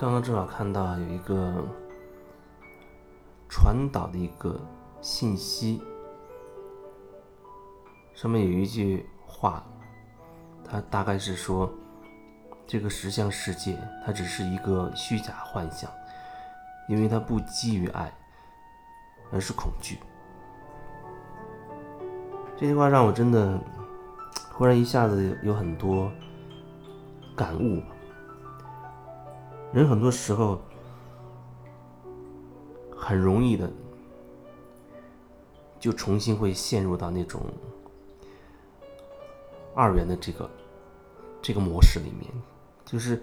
刚刚正好看到有一个传导的一个信息，上面有一句话，它大概是说，这个实相世界它只是一个虚假幻想，因为它不基于爱，而是恐惧。这句话让我真的忽然一下子有很多感悟。人很多时候很容易的就重新会陷入到那种二元的这个这个模式里面，就是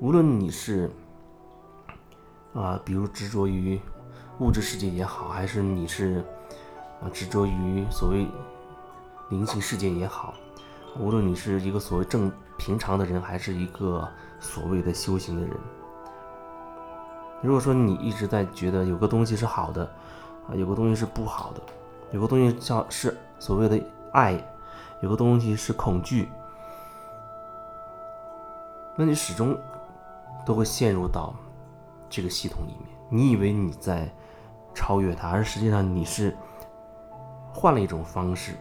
无论你是啊，比如执着于物质世界也好，还是你是啊执着于所谓灵性世界也好，无论你是一个所谓正平常的人，还是一个。所谓的修行的人，如果说你一直在觉得有个东西是好的，啊，有个东西是不好的，有个东西叫是所谓的爱，有个东西是恐惧，那你始终都会陷入到这个系统里面。你以为你在超越它，而实际上你是换了一种方式，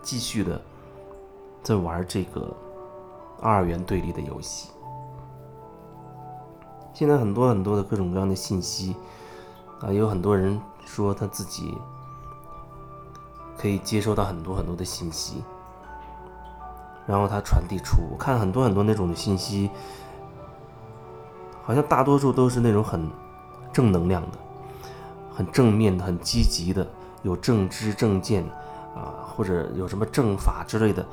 继续的在玩这个二元对立的游戏。现在很多很多的各种各样的信息，啊，有很多人说他自己可以接收到很多很多的信息，然后他传递出。我看很多很多那种的信息，好像大多数都是那种很正能量的、很正面的、很积极的，有正知正见啊，或者有什么正法之类的，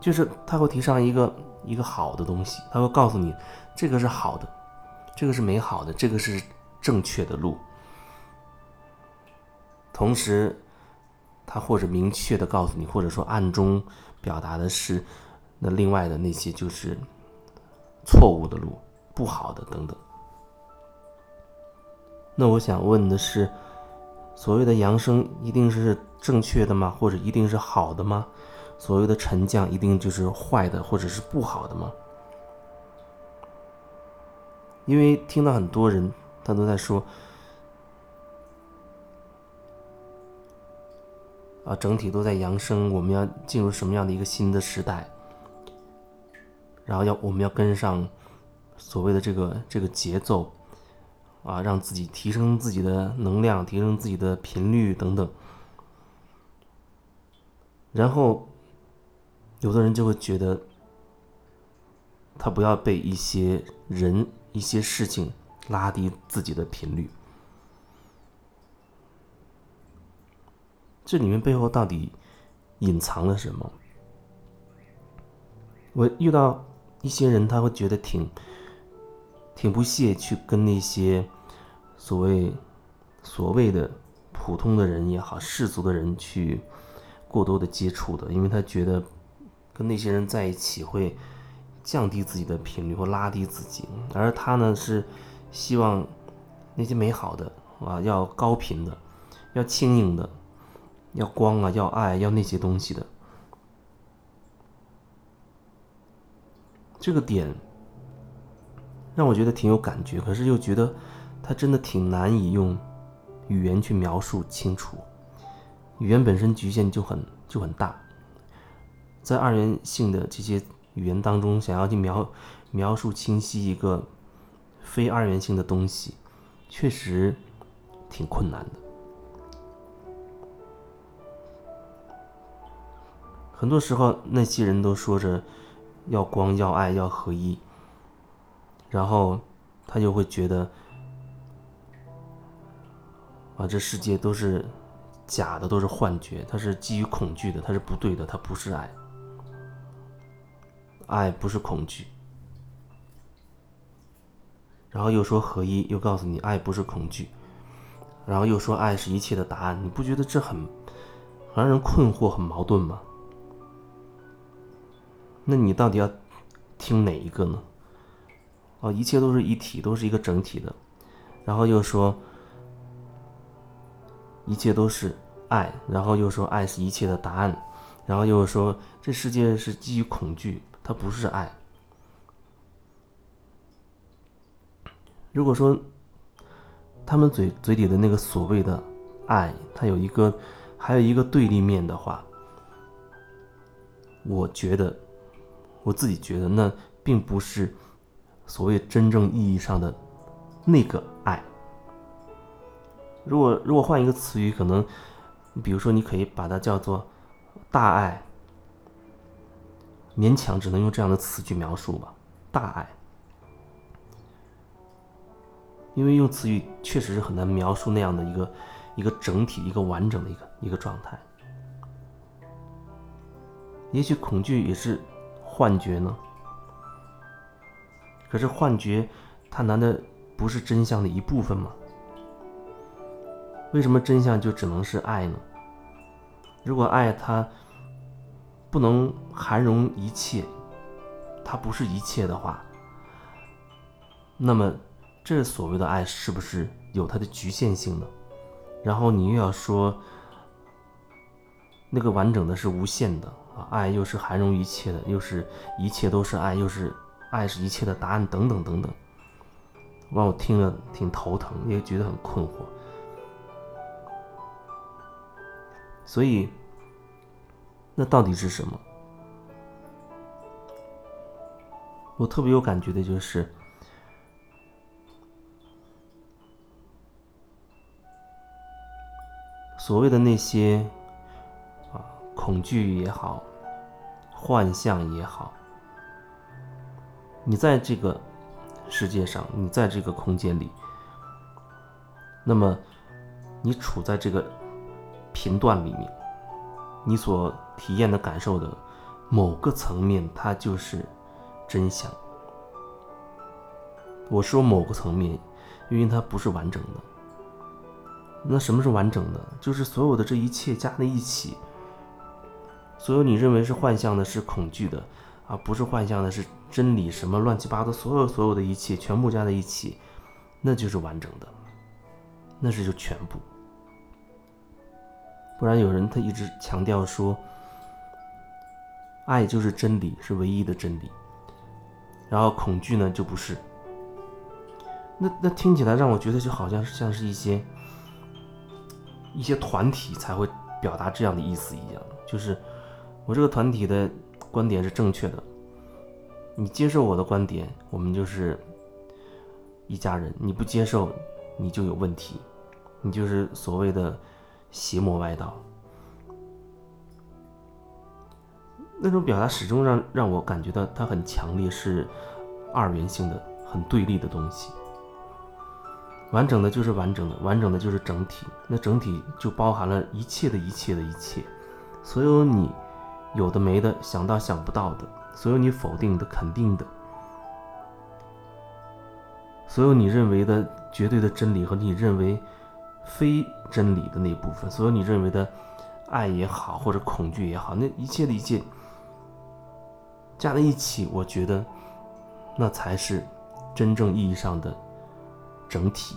就是他会提倡一个一个好的东西，他会告诉你。这个是好的，这个是美好的，这个是正确的路。同时，他或者明确的告诉你，或者说暗中表达的是，那另外的那些就是错误的路，不好的等等。那我想问的是，所谓的扬升一定是正确的吗？或者一定是好的吗？所谓的沉降一定就是坏的，或者是不好的吗？因为听到很多人，他都在说，啊，整体都在扬升，我们要进入什么样的一个新的时代？然后要我们要跟上所谓的这个这个节奏，啊，让自己提升自己的能量，提升自己的频率等等。然后，有的人就会觉得，他不要被一些人。一些事情拉低自己的频率，这里面背后到底隐藏了什么？我遇到一些人，他会觉得挺挺不屑去跟那些所谓所谓的普通的人也好，世俗的人去过多的接触的，因为他觉得跟那些人在一起会。降低自己的频率或拉低自己，而他呢是希望那些美好的啊，要高频的，要轻盈的，要光啊，要爱，要那些东西的。这个点让我觉得挺有感觉，可是又觉得他真的挺难以用语言去描述清楚。语言本身局限就很就很大，在二元性的这些。语言当中想要去描描述清晰一个非二元性的东西，确实挺困难的。很多时候，那些人都说着要光、要爱、要合一，然后他就会觉得啊，这世界都是假的，都是幻觉，它是基于恐惧的，它是不对的，它不是爱。爱不是恐惧，然后又说合一，又告诉你爱不是恐惧，然后又说爱是一切的答案，你不觉得这很很让人困惑、很矛盾吗？那你到底要听哪一个呢？哦，一切都是一体，都是一个整体的，然后又说一切都是爱，然后又说爱是一切的答案，然后又说这世界是基于恐惧，它不是爱。如果说他们嘴嘴里的那个所谓的爱，它有一个还有一个对立面的话，我觉得我自己觉得那并不是所谓真正意义上的那个爱。如果如果换一个词语，可能比如说你可以把它叫做大爱，勉强只能用这样的词去描述吧，大爱。因为用词语确实是很难描述那样的一个一个整体、一个完整的一个一个状态。也许恐惧也是幻觉呢？可是幻觉，它难道不是真相的一部分吗？为什么真相就只能是爱呢？如果爱它不能涵容一切，它不是一切的话，那么。这所谓的爱是不是有它的局限性呢？然后你又要说那个完整的是无限的啊，爱又是涵容一切的，又是一切都是爱，又是爱是一切的答案，等等等等，让我听了挺头疼，也觉得很困惑。所以，那到底是什么？我特别有感觉的就是。所谓的那些，恐惧也好，幻象也好，你在这个世界上，你在这个空间里，那么你处在这个频段里面，你所体验的感受的某个层面，它就是真相。我说某个层面，因为它不是完整的。那什么是完整的？就是所有的这一切加在一起，所有你认为是幻象的、是恐惧的，啊，不是幻象的，是真理，什么乱七八糟，所有所有的一切全部加在一起，那就是完整的，那是就全部。不然有人他一直强调说，爱就是真理，是唯一的真理，然后恐惧呢就不是。那那听起来让我觉得就好像是像是一些。一些团体才会表达这样的意思一样，就是我这个团体的观点是正确的，你接受我的观点，我们就是一家人；你不接受，你就有问题，你就是所谓的邪魔外道。那种表达始终让让我感觉到它很强烈，是二元性的、很对立的东西。完整的就是完整的，完整的就是整体。那整体就包含了一切的一切的一切，所有你有的没的、想到想不到的，所有你否定的、肯定的，所有你认为的绝对的真理和你认为非真理的那部分，所有你认为的爱也好或者恐惧也好，那一切的一切加在一起，我觉得那才是真正意义上的。整体，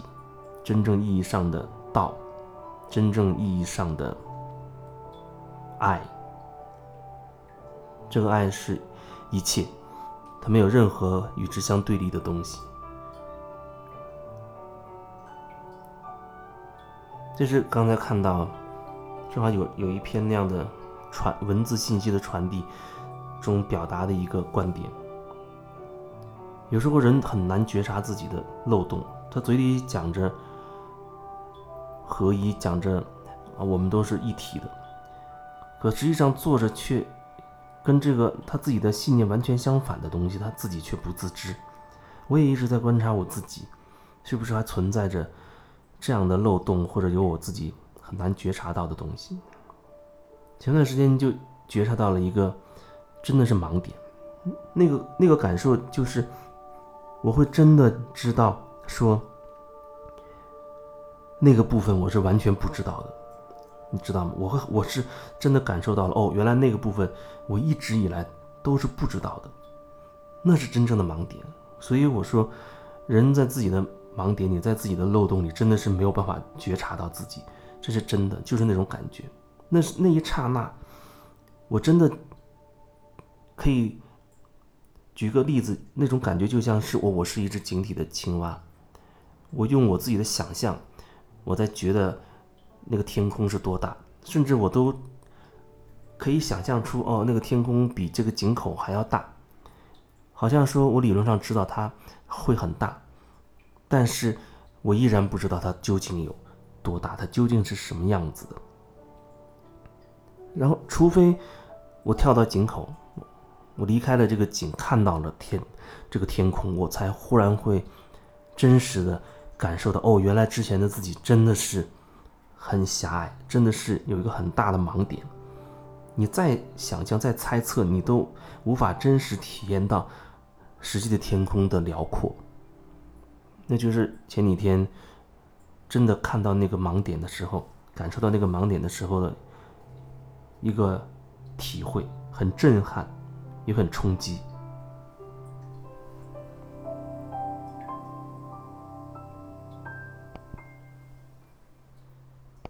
真正意义上的道，真正意义上的爱，这个爱是一切，它没有任何与之相对立的东西。这是刚才看到，正好有有一篇那样的传文字信息的传递中表达的一个观点。有时候人很难觉察自己的漏洞。他嘴里讲着合一，讲着啊，我们都是一体的，可实际上做着却跟这个他自己的信念完全相反的东西，他自己却不自知。我也一直在观察我自己，是不是还存在着这样的漏洞，或者有我自己很难觉察到的东西。前段时间就觉察到了一个真的是盲点，那个那个感受就是，我会真的知道。说那个部分我是完全不知道的，你知道吗？我会我是真的感受到了哦，原来那个部分我一直以来都是不知道的，那是真正的盲点。所以我说，人在自己的盲点里，在自己的漏洞里，真的是没有办法觉察到自己，这是真的，就是那种感觉。那是那一刹那，我真的可以举个例子，那种感觉就像是我，我是一只井底的青蛙，我用我自己的想象，我在觉得那个天空是多大，甚至我都可以想象出，哦，那个天空比这个井口还要大。好像说，我理论上知道它会很大，但是我依然不知道它究竟有多大，它究竟是什么样子的。然后，除非我跳到井口，我离开了这个井，看到了天，这个天空，我才忽然会真实的感受到，哦，原来之前的自己真的是很狭隘，真的是有一个很大的盲点。你再想象、再猜测，你都无法真实体验到。实际的天空的辽阔，那就是前几天真的看到那个盲点的时候，感受到那个盲点的时候的一个体会，很震撼，也很冲击。